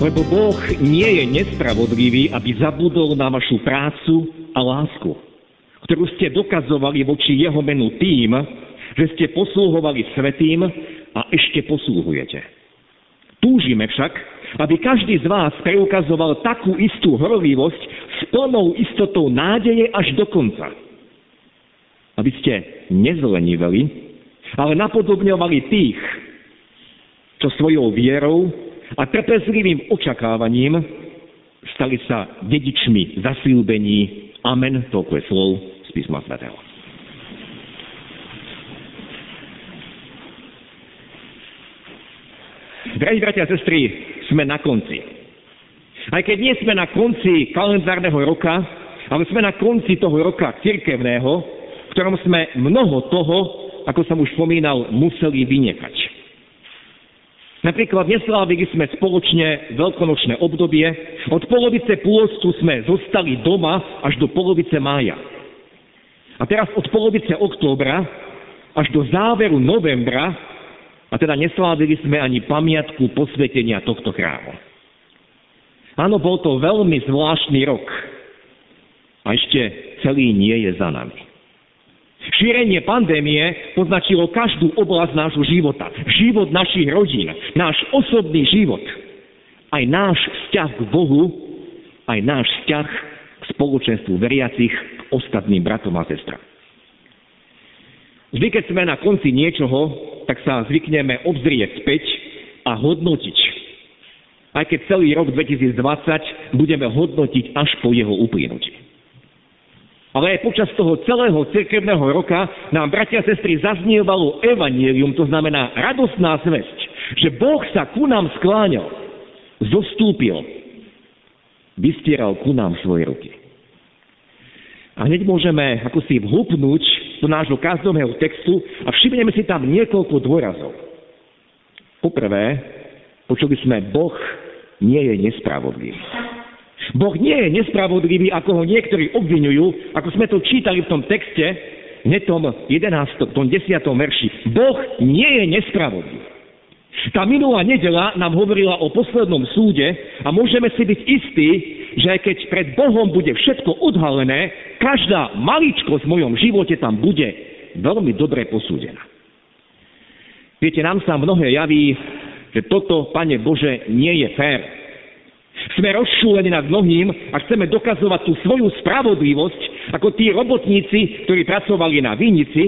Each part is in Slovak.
Lebo Boh nie je nespravodlivý, aby zabudol na vašu prácu a lásku, ktorú ste dokazovali voči jeho menu tým, že ste poslúhovali svetým a ešte poslúhujete. Túžime však, aby každý z vás preukazoval takú istú horlivosť s plnou istotou nádeje až do konca. Aby ste nezleniveli, ale napodobňovali tých, čo svojou vierou a trpezlivým očakávaním stali sa dedičmi zasľúbení. Amen, toľko je slov z písma svätého. Drahí bratia a sestry, sme na konci. Aj keď nie sme na konci kalendárneho roka, ale sme na konci toho roka cirkevného, v ktorom sme mnoho toho, ako som už spomínal, museli vynechať. Napríklad neslávili sme spoločne veľkonočné obdobie, od polovice pôstu sme zostali doma až do polovice mája. A teraz od polovice októbra až do záveru novembra, a teda neslávili sme ani pamiatku posvetenia tohto chrámu. Áno, bol to veľmi zvláštny rok. A ešte celý nie je za nami. Šírenie pandémie poznačilo každú oblasť nášho života. Život našich rodín, náš osobný život. Aj náš vzťah k Bohu, aj náš vzťah k spoločenstvu veriacich, k ostatným bratom a sestram. Vždy, keď sme na konci niečoho, tak sa zvykneme obzrieť späť a hodnotiť. Aj keď celý rok 2020 budeme hodnotiť až po jeho uplynutí. Ale aj počas toho celého cirkevného roka nám, bratia a sestry, zaznievalo evanielium, to znamená radostná zväzť, že Boh sa ku nám skláňal, zostúpil, vystieral ku nám svoje ruky. A hneď môžeme ako si vhupnúť do nášho každého textu a všimneme si tam niekoľko dôrazov. Poprvé, počuli sme, Boh nie je nespravodlivý. Boh nie je nespravodlivý, ako ho niektorí obvinujú, ako sme to čítali v tom texte, hneď tom 11. tom 10. verši. Boh nie je nespravodlivý. Tá minulá nedela nám hovorila o poslednom súde a môžeme si byť istí, že keď pred Bohom bude všetko odhalené, každá maličko v mojom živote tam bude veľmi dobre posúdená. Viete, nám sa mnohé javí, že toto, Pane Bože, nie je fér. Sme rozšúlení nad mnohým a chceme dokazovať tú svoju spravodlivosť, ako tí robotníci, ktorí pracovali na vinici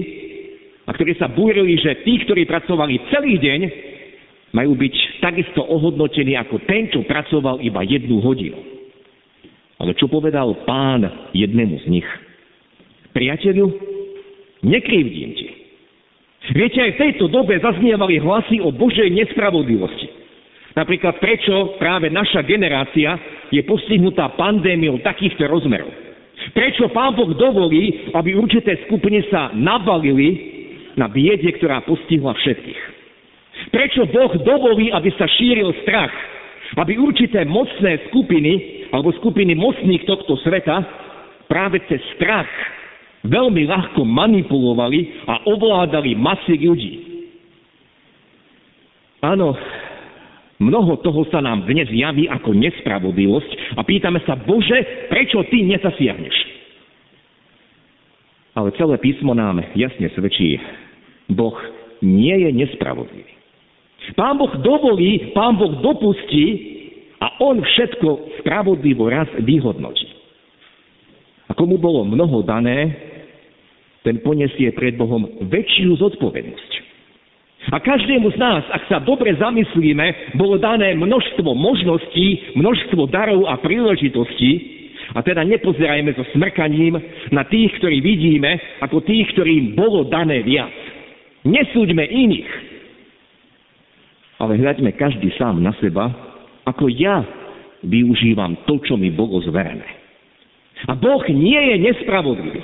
a ktorí sa búrili, že tí, ktorí pracovali celý deň, majú byť takisto ohodnotení ako ten, čo pracoval iba jednu hodinu. Ale čo povedal pán jednému z nich? Priateľu, nekrivdím ti. Viete, aj v tejto dobe zaznievali hlasy o Božej nespravodlivosti. Napríklad prečo práve naša generácia je postihnutá pandémiou takýchto rozmerov. Prečo Pán Boh dovolí, aby určité skupiny sa nabalili na biede, ktorá postihla všetkých. Prečo Boh dovolí, aby sa šíril strach, aby určité mocné skupiny alebo skupiny mocných tohto sveta práve cez strach veľmi ľahko manipulovali a ovládali masy ľudí. Áno, Mnoho toho sa nám dnes javí ako nespravodlivosť a pýtame sa, Bože, prečo ty nezasiahneš? Ale celé písmo nám jasne svedčí, Boh nie je nespravodlivý. Pán Boh dovolí, Pán Boh dopustí a On všetko spravodlivo raz vyhodnotí. A komu bolo mnoho dané, ten poniesie pred Bohom väčšiu zodpovednosť. A každému z nás, ak sa dobre zamyslíme, bolo dané množstvo možností, množstvo darov a príležitostí, a teda nepozerajme so smrkaním na tých, ktorí vidíme, ako tých, ktorým bolo dané viac. Nesúďme iných, ale hľaďme každý sám na seba, ako ja využívam to, čo mi bolo zverené. A Boh nie je nespravodlivý.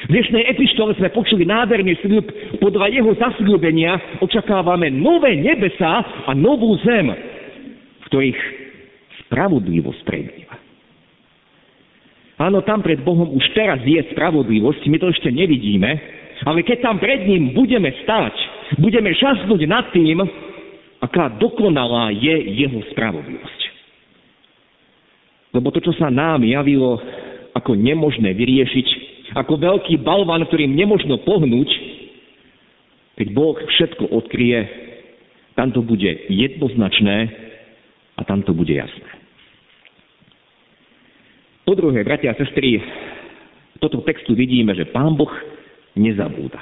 V dnešnej epištole sme počuli nádherný sľub. Podľa jeho zasľúbenia očakávame nové nebesá a novú zem, v ktorých spravodlivosť prebýva. Áno, tam pred Bohom už teraz je spravodlivosť, my to ešte nevidíme, ale keď tam pred ním budeme stáť, budeme žasnúť nad tým, aká dokonalá je jeho spravodlivosť. Lebo to, čo sa nám javilo ako nemožné vyriešiť, ako veľký balvan, ktorým nemožno pohnúť, keď Boh všetko odkrie, tam to bude jednoznačné a tam to bude jasné. Po druhé, bratia a sestry, v toto textu vidíme, že Pán Boh nezabúda.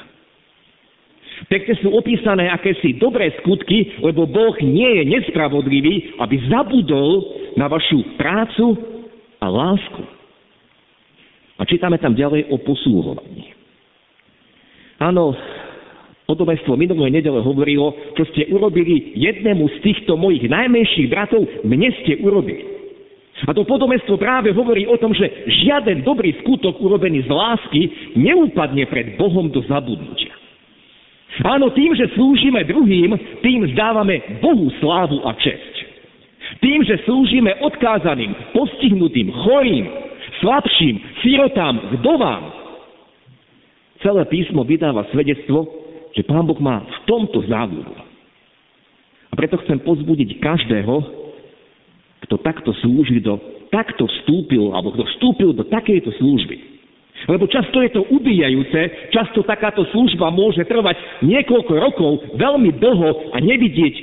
V texte sú opísané akési dobré skutky, lebo Boh nie je nespravodlivý, aby zabudol na vašu prácu a lásku. A čítame tam ďalej o poslúhovaní. Áno, podobenstvo minulé nedele hovorilo, čo ste urobili jednému z týchto mojich najmenších bratov, mne ste urobili. A to podobenstvo práve hovorí o tom, že žiaden dobrý skutok urobený z lásky neúpadne pred Bohom do zabudnutia. Áno, tým, že slúžime druhým, tým zdávame Bohu slávu a česť. Tým, že slúžime odkázaným, postihnutým, chorým, slabším, sirotám, vdovám. Celé písmo vydáva svedectvo, že Pán Boh má v tomto záľubu. A preto chcem pozbudiť každého, kto takto slúži, do takto vstúpil, alebo kto vstúpil do takejto služby. Lebo často je to ubíjajúce, často takáto služba môže trvať niekoľko rokov, veľmi dlho a nevidieť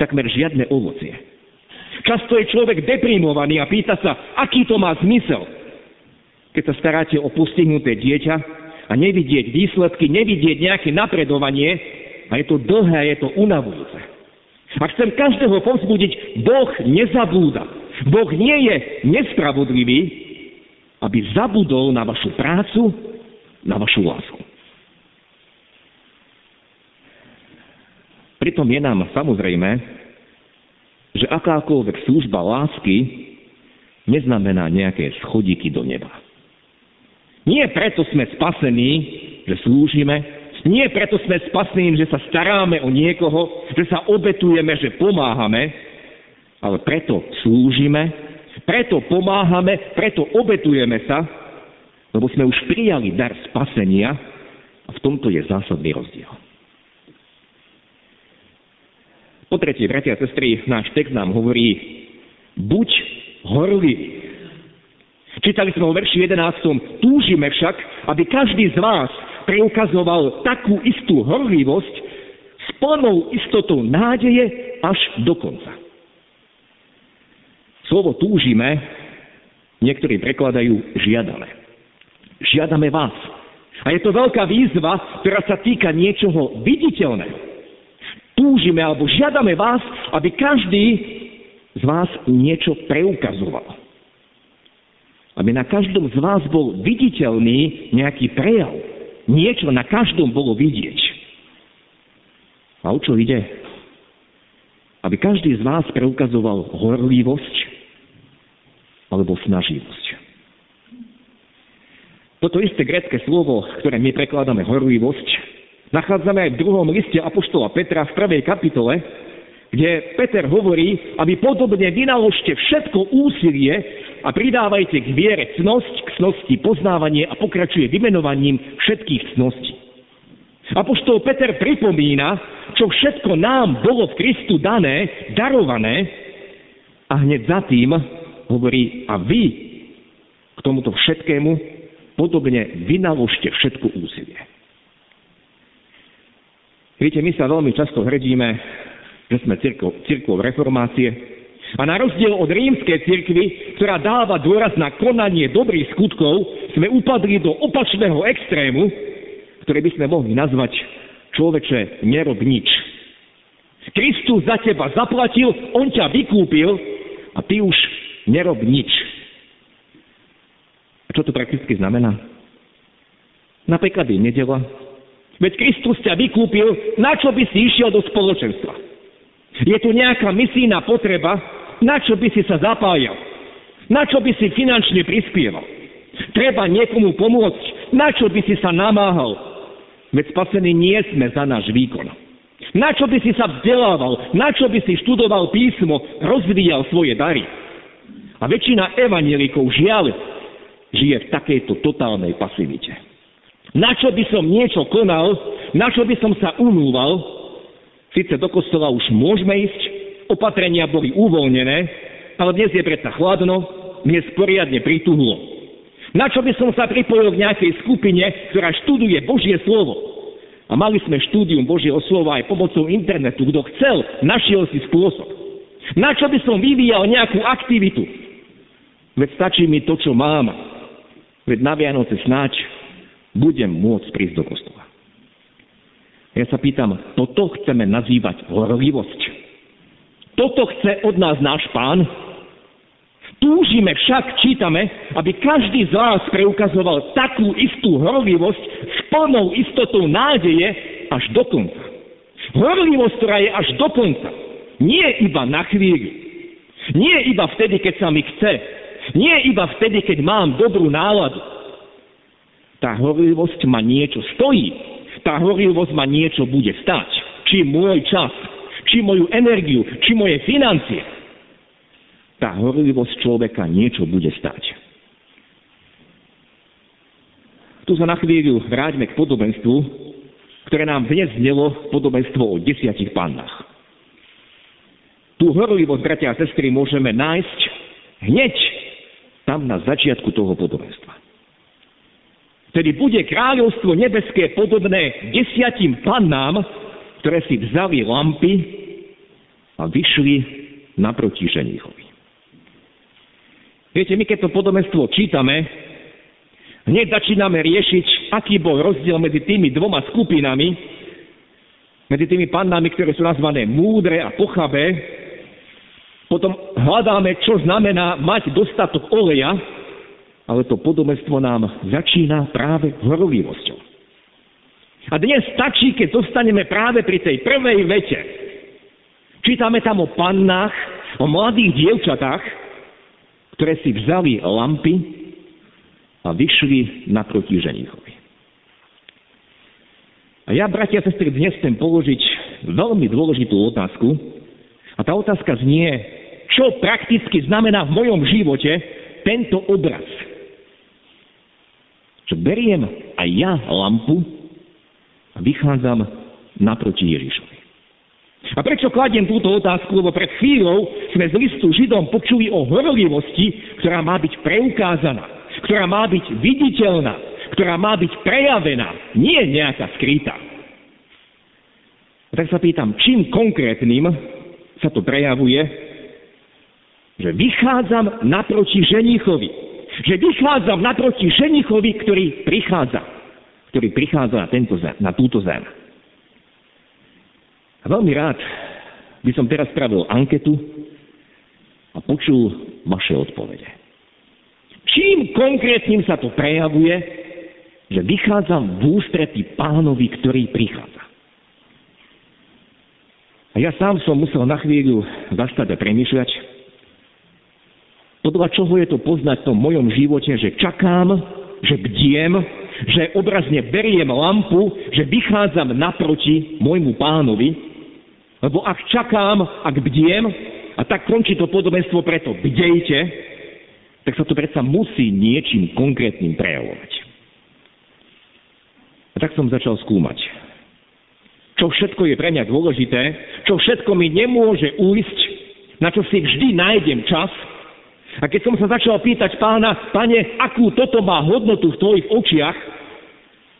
takmer žiadne ovocie. Často je človek deprimovaný a pýta sa, aký to má zmysel. Keď sa staráte o postihnuté dieťa a nevidieť výsledky, nevidieť nejaké napredovanie a je to dlhé a je to unavujúce. A chcem každého povzbudiť, Boh nezabúda. Boh nie je nespravodlivý, aby zabudol na vašu prácu, na vašu lásku. Pritom je nám samozrejme, že akákoľvek služba lásky neznamená nejaké schodíky do neba. Nie preto sme spasení, že slúžime, nie preto sme spasení, že sa staráme o niekoho, že sa obetujeme, že pomáhame, ale preto slúžime, preto pomáhame, preto obetujeme sa, lebo sme už prijali dar spasenia a v tomto je zásadný rozdiel. Po tretie, bratia a sestry, náš text nám hovorí, buď horlivý. Čítali sme vo verši 11. Túžime však, aby každý z vás preukazoval takú istú horlivosť s plnou istotou nádeje až do konca. Slovo túžime niektorí prekladajú žiadame. Žiadame vás. A je to veľká výzva, ktorá sa týka niečoho viditeľného. Túžime alebo žiadame vás, aby každý z vás niečo preukazoval. Aby na každom z vás bol viditeľný nejaký prejav niečo na každom bolo vidieť. A o čo ide? Aby každý z vás preukazoval horlivosť alebo snaživosť. Toto isté grecké slovo, ktoré my prekladáme horlivosť, nachádzame aj v druhom liste Apoštola Petra v prvej kapitole, kde Peter hovorí, aby podobne vynaložte všetko úsilie a pridávajte k viere cnosť, k cnosti poznávanie a pokračuje vymenovaním všetkých cností. Apoštol Peter pripomína, čo všetko nám bolo v Kristu dané, darované a hneď za tým hovorí, a vy k tomuto všetkému podobne vynaložte všetko úsilie. Viete, my sa veľmi často hrdíme, že sme církvou reformácie, a na rozdiel od rímskej cirkvy, ktorá dáva dôraz na konanie dobrých skutkov, sme upadli do opačného extrému, ktoré by sme mohli nazvať človeče, nerob nič. Kristus za teba zaplatil, on ťa vykúpil a ty už nerob nič. A čo to prakticky znamená? Napríklad je nedela. Veď Kristus ťa vykúpil, na čo by si išiel do spoločenstva? Je tu nejaká misijná potreba, na čo by si sa zapájal? Na čo by si finančne prispieval? Treba niekomu pomôcť. Na čo by si sa namáhal? Veď spasení nie sme za náš výkon. Na čo by si sa vzdelával? Na čo by si študoval písmo, rozvíjal svoje dary? A väčšina evanielikov žiaľ žije v takejto totálnej pasivite. Na čo by som niečo konal, na čo by som sa umúval, síce do kostola už môžeme ísť, opatrenia boli uvoľnené, ale dnes je predsa chladno, dnes poriadne prituhlo. Na čo by som sa pripojil k nejakej skupine, ktorá študuje Božie slovo? A mali sme štúdium Božieho slova aj pomocou internetu. Kto chcel, našiel si spôsob. Na čo by som vyvíjal nejakú aktivitu? Veď stačí mi to, čo mám. Veď na Vianoce snáď budem môcť prísť do kostola. Ja sa pýtam, toto chceme nazývať horlivosť? Toto chce od nás náš pán? Túžime však, čítame, aby každý z vás preukazoval takú istú horlivosť s plnou istotou nádeje až do konca. Horlivosť, ktorá je až do konca. Nie iba na chvíľu. Nie iba vtedy, keď sa mi chce. Nie iba vtedy, keď mám dobrú náladu. Tá horlivosť ma niečo stojí. Tá horlivosť ma niečo bude stať. Či môj čas, či moju energiu, či moje financie tá horlivosť človeka niečo bude stať. Tu sa na chvíľu vráťme k podobenstvu, ktoré nám dnes znelo podobenstvo o desiatich pannách. Tú horlivosť, bratia a sestry, môžeme nájsť hneď tam na začiatku toho podobenstva. Tedy bude kráľovstvo nebeské podobné desiatim pannám, ktoré si vzali lampy a vyšli naproti ženichovi. Viete, my keď to podobenstvo čítame, hneď začíname riešiť, aký bol rozdiel medzi tými dvoma skupinami, medzi tými pannami, ktoré sú nazvané múdre a pochabé. Potom hľadáme, čo znamená mať dostatok oleja, ale to podobenstvo nám začína práve horlivosťou. A dnes stačí, keď zostaneme práve pri tej prvej vete. Čítame tam o pannách, o mladých dievčatách, ktoré si vzali lampy a vyšli naproti ženichovi. A ja, bratia a sestry, dnes chcem položiť veľmi dôležitú otázku. A tá otázka znie, čo prakticky znamená v mojom živote tento obraz. Čo beriem aj ja lampu a vychádzam naproti Ježišovi. A prečo kladiem túto otázku? Lebo pred chvíľou sme z listu Židom počuli o horlivosti, ktorá má byť preukázaná, ktorá má byť viditeľná, ktorá má byť prejavená, nie nejaká skrytá. A tak sa pýtam, čím konkrétnym sa to prejavuje? Že vychádzam naproti ženichovi. Že vychádzam naproti ženichovi, ktorý prichádza. Ktorý prichádza na, tento zem, na túto zem. A veľmi rád by som teraz spravil anketu a počul vaše odpovede. Čím konkrétnym sa to prejavuje, že vychádzam v ústretí pánovi, ktorý prichádza. A ja sám som musel na chvíľu zastať a premýšľať, podľa čoho je to poznať v tom mojom živote, že čakám, že bdiem, že obrazne beriem lampu, že vychádzam naproti môjmu pánovi lebo ak čakám, ak bdiem, a tak končí to podobenstvo preto, bdejte, tak sa to predsa musí niečím konkrétnym prejavovať. A tak som začal skúmať. Čo všetko je pre mňa dôležité, čo všetko mi nemôže ujsť, na čo si vždy nájdem čas. A keď som sa začal pýtať pána, pane, akú toto má hodnotu v tvojich očiach,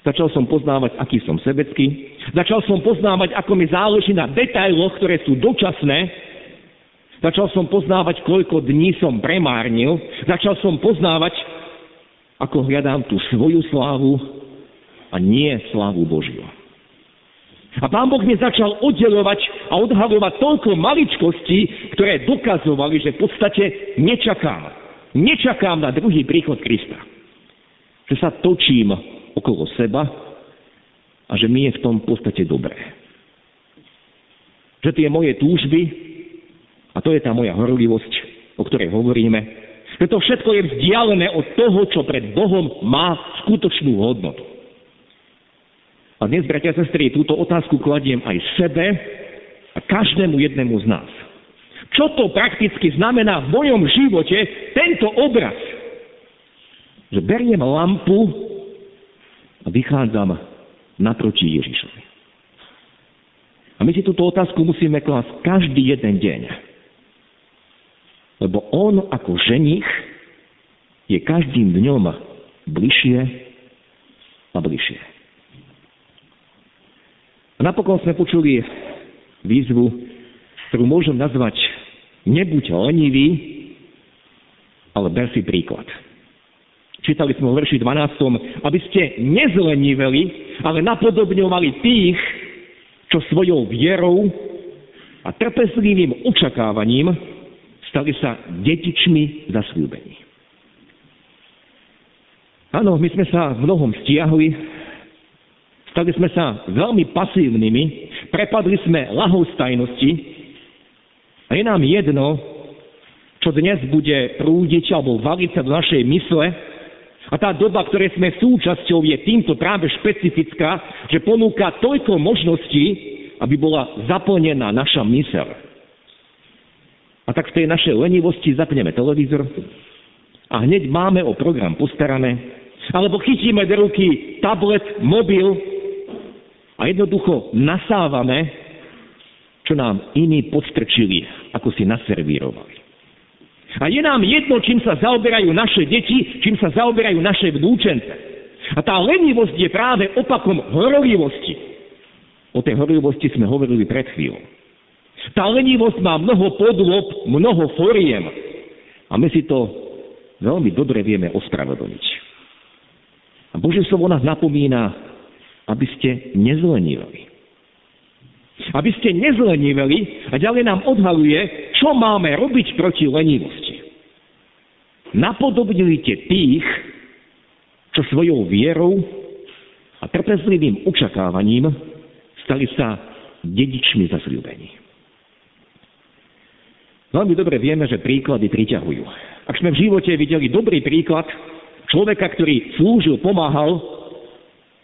Začal som poznávať, aký som sebecký. Začal som poznávať, ako mi záleží na detailoch, ktoré sú dočasné. Začal som poznávať, koľko dní som premárnil. Začal som poznávať, ako hľadám tú svoju slávu a nie slávu Božiu. A Pán Boh mi začal oddelovať a odhalovať toľko maličkostí, ktoré dokazovali, že v podstate nečakám. Nečakám na druhý príchod Krista. Že sa točím okolo seba a že mi je v tom v podstate dobré. Že tie moje túžby, a to je tá moja horlivosť, o ktorej hovoríme, Preto všetko je vzdialené od toho, čo pred Bohom má skutočnú hodnotu. A dnes, bratia a sestry, túto otázku kladiem aj sebe a každému jednému z nás. Čo to prakticky znamená v mojom živote, tento obraz? Že beriem lampu a vychádzam naproti Ježišovi. A my si túto otázku musíme klásť každý jeden deň. Lebo on ako ženich je každým dňom bližšie a bližšie. A napokon sme počuli výzvu, ktorú môžem nazvať nebuď lenivý, ale ber si príklad. Čítali sme v verši 12. aby ste nezleniveli, ale napodobňovali tých, čo svojou vierou a trpezlivým očakávaním stali sa detičmi zasľúbení. Áno, my sme sa v mnohom stiahli, stali sme sa veľmi pasívnymi, prepadli sme lahostajnosti a je nám jedno, čo dnes bude prúdiť alebo valiť sa do našej mysle, a tá doba, ktorej sme súčasťou, je týmto práve špecifická, že ponúka toľko možností, aby bola zaplnená naša mysel. A tak v tej našej lenivosti zapneme televízor a hneď máme o program postarané, alebo chytíme do ruky tablet, mobil a jednoducho nasávame, čo nám iní podstrčili, ako si naservírovali. A je nám jedno, čím sa zaoberajú naše deti, čím sa zaoberajú naše vnúčence. A tá lenivosť je práve opakom horlivosti. O tej horlivosti sme hovorili pred chvíľou. Tá lenivosť má mnoho podôb, mnoho foriem. A my si to veľmi dobre vieme ospravedlniť. A Božie slovo nás napomína, aby ste nezlenivali. Aby ste nezleniveli a ďalej nám odhaluje, čo máme robiť proti lenivosti. Napodobňujte tých, čo svojou vierou a trpezlivým očakávaním stali sa dedičmi zasľúbení. Veľmi dobre vieme, že príklady priťahujú. Ak sme v živote videli dobrý príklad človeka, ktorý slúžil, pomáhal,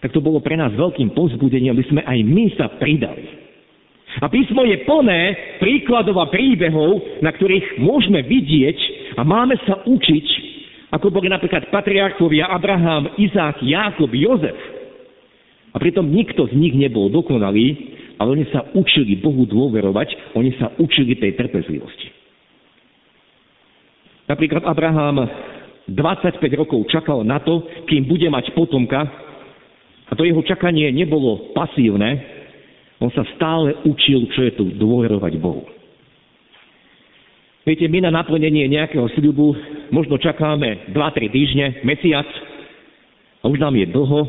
tak to bolo pre nás veľkým pozbudením, aby sme aj my sa pridali. A písmo je plné príkladov a príbehov, na ktorých môžeme vidieť, a máme sa učiť, ako boli napríklad patriarchovia Abraham, Izák, Jákob, Jozef. A pritom nikto z nich nebol dokonalý, ale oni sa učili Bohu dôverovať, oni sa učili tej trpezlivosti. Napríklad Abraham 25 rokov čakal na to, kým bude mať potomka, a to jeho čakanie nebolo pasívne, on sa stále učil, čo je tu dôverovať Bohu. Viete, my na naplnenie nejakého sľubu možno čakáme 2-3 týždne, mesiac a už nám je dlho,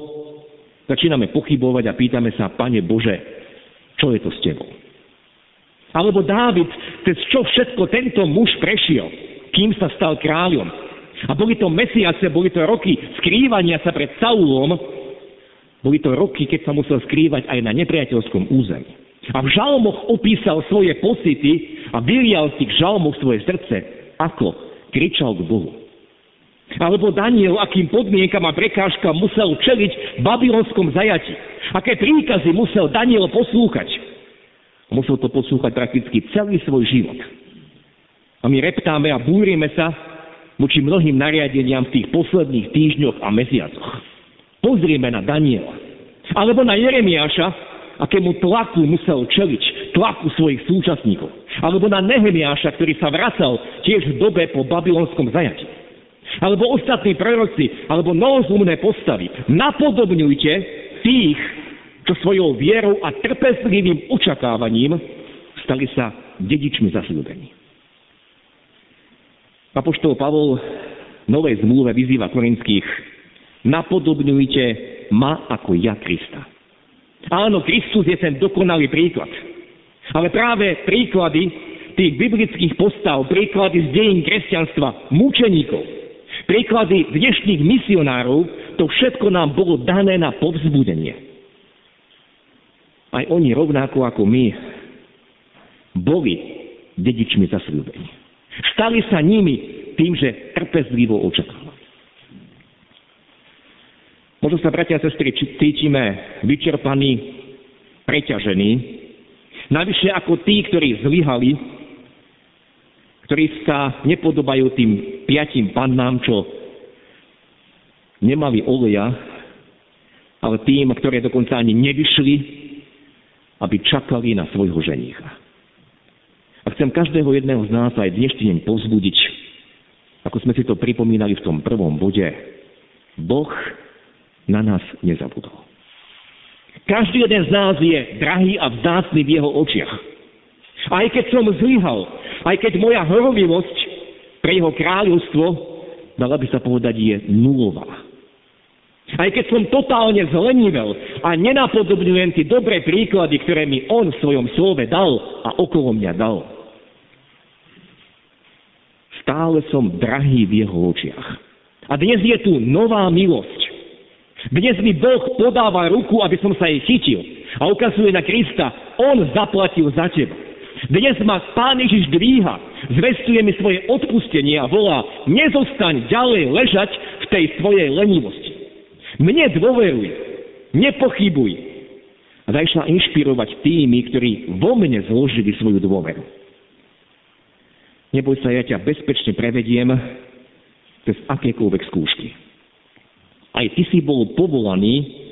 začíname pochybovať a pýtame sa, Pane Bože, čo je to s Tebou? Alebo Dávid, cez čo všetko tento muž prešiel, kým sa stal kráľom. A boli to mesiace, boli to roky skrývania sa pred Saulom, boli to roky, keď sa musel skrývať aj na nepriateľskom území. A v žalmoch opísal svoje pocity a vylial v tých žalmoch svoje srdce. Ako? Kričal k Bohu. Alebo Daniel, akým podmienkam a prekážkam musel čeliť v babylonskom zajati. Aké príkazy musel Daniel poslúchať. Musel to poslúchať prakticky celý svoj život. A my reptáme a búrime sa voči mnohým nariadeniam v tých posledných týždňoch a mesiacoch. Pozrieme na Daniela. Alebo na Jeremiáša, akému tlaku musel čeliť, tlaku svojich súčasníkov. Alebo na Nehemiáša, ktorý sa vracal tiež v dobe po babylonskom zajati. Alebo ostatní proroci, alebo novozumné postavy. Napodobňujte tých, čo svojou vierou a trpezlivým očakávaním stali sa dedičmi zasľúbení. Apoštol Pavol v Novej zmluve vyzýva korinských napodobňujte ma ako ja Krista. Áno, Kristus je ten dokonalý príklad. Ale práve príklady tých biblických postav, príklady z dejín kresťanstva, mučeníkov, príklady dnešných misionárov, to všetko nám bolo dané na povzbudenie. Aj oni rovnako ako my boli dedičmi zasľúbení. Stali sa nimi tým, že trpezlivo očakávali. Možno sa, bratia a sestry, cítime vyčerpaní, preťažení, navyše ako tí, ktorí zlyhali, ktorí sa nepodobajú tým piatim pannám, čo nemali oleja, ale tým, ktoré dokonca ani nevyšli, aby čakali na svojho ženícha. A chcem každého jedného z nás aj dnešný deň pozbudiť, ako sme si to pripomínali v tom prvom bode. Boh na nás nezabudol. Každý jeden z nás je drahý a vzácný v jeho očiach. Aj keď som zlyhal, aj keď moja horovivosť pre jeho kráľovstvo, dala by sa povedať, je nulová. Aj keď som totálne zlenivel a nenapodobňujem tie dobré príklady, ktoré mi on v svojom slove dal a okolo mňa dal. Stále som drahý v jeho očiach. A dnes je tu nová milosť. Dnes mi Boh podáva ruku, aby som sa jej chytil a ukazuje na Krista, On zaplatil za teba. Dnes ma Pán Ježiš dvíha, zvestuje mi svoje odpustenie a volá, nezostaň ďalej ležať v tej svojej lenivosti. Mne dôveruj, nepochybuj. A sa inšpirovať tými, ktorí vo mne zložili svoju dôveru. Neboj sa, ja ťa bezpečne prevediem cez akékoľvek skúšky. Aj ty si bol povolaný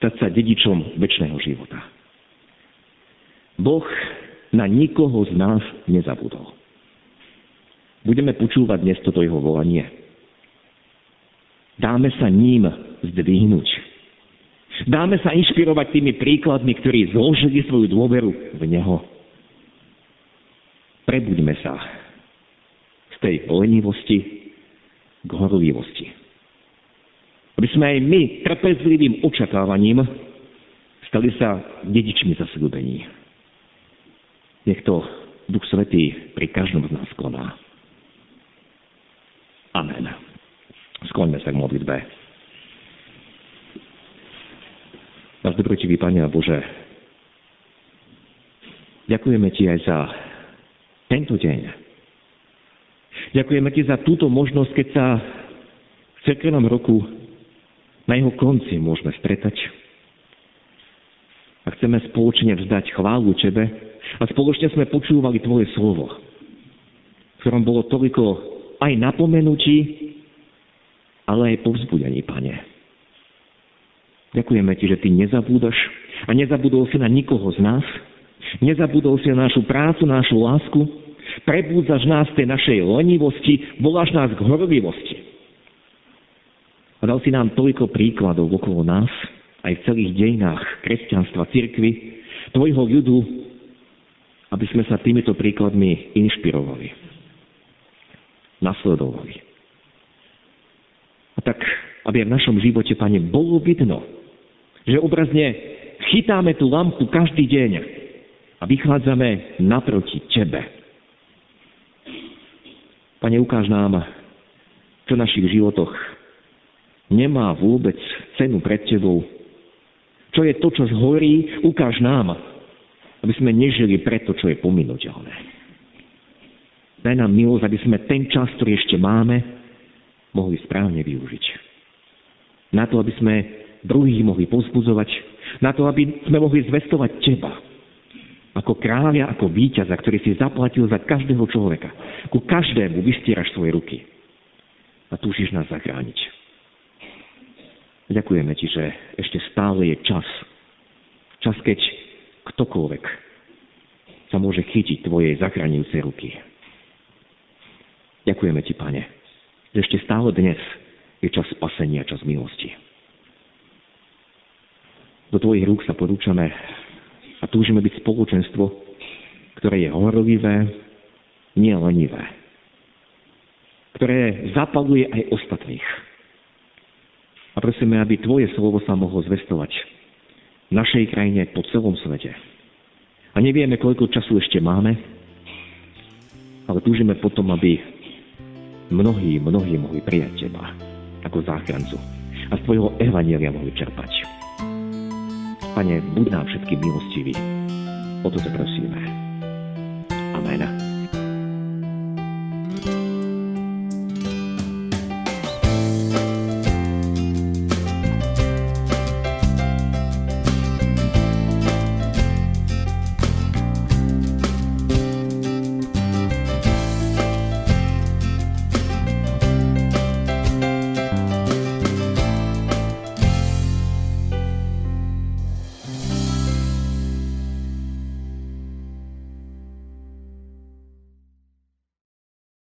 stať sa dedičom väčšného života. Boh na nikoho z nás nezabudol. Budeme počúvať dnes toto jeho volanie. Dáme sa ním zdvihnúť. Dáme sa inšpirovať tými príkladmi, ktorí zložili svoju dôveru v Neho. Prebuďme sa z tej lenivosti k horlivosti. Aby sme aj my trpezlivým očakávaním stali sa dedičmi zasľúbení. Nech to Duch Svetý pri každom z nás koná. Amen. Skloňme sa k modlitbe. Nás dobrotivý Pane a Bože, ďakujeme Ti aj za tento deň. Ďakujeme Ti za túto možnosť, keď sa v cirkevnom roku na jeho konci môžeme stretať. A chceme spoločne vzdať chválu Tebe a spoločne sme počúvali Tvoje slovo, v ktorom bolo toľko aj napomenutí, ale aj povzbudení, Pane. Ďakujeme Ti, že Ty nezabúdaš a nezabudol si na nikoho z nás, nezabudol si na našu prácu, na našu lásku, prebúdzaš nás tej našej lenivosti, voláš nás k horlivosti. A dal si nám toľko príkladov okolo nás, aj v celých dejinách kresťanstva, cirkvy, tvojho ľudu, aby sme sa týmito príkladmi inšpirovali, nasledovali. A tak, aby v našom živote, Pane, bolo vidno, že obrazne chytáme tú lampu každý deň a vychádzame naproti Tebe. Pane, ukáž nám, čo v našich životoch nemá vôbec cenu pred tebou. Čo je to, čo zhorí, ukáž nám, aby sme nežili preto, čo je pominuteľné. Daj nám milosť, aby sme ten čas, ktorý ešte máme, mohli správne využiť. Na to, aby sme druhých mohli pozbudzovať, na to, aby sme mohli zvestovať Teba, ako kráľa, ako víťaza, ktorý si zaplatil za každého človeka. Ku každému vystieraš svoje ruky a túžiš nás zachrániť. Ďakujeme Ti, že ešte stále je čas. Čas, keď ktokoľvek sa môže chytiť Tvojej zachraňujúcej ruky. Ďakujeme Ti, Pane, že ešte stále dnes je čas spasenia, čas milosti. Do Tvojich rúk sa porúčame a túžime byť spoločenstvo, ktoré je horlivé, nie lenivé, ktoré zapaluje aj ostatných a prosíme, aby Tvoje slovo sa mohlo zvestovať v našej krajine po celom svete. A nevieme, koľko času ešte máme, ale túžime potom, aby mnohí, mnohí mohli prijať Teba ako záchrancu a z Tvojho evanielia mohli čerpať. Pane, buď nám všetky milostivý. O to sa prosíme. Amen.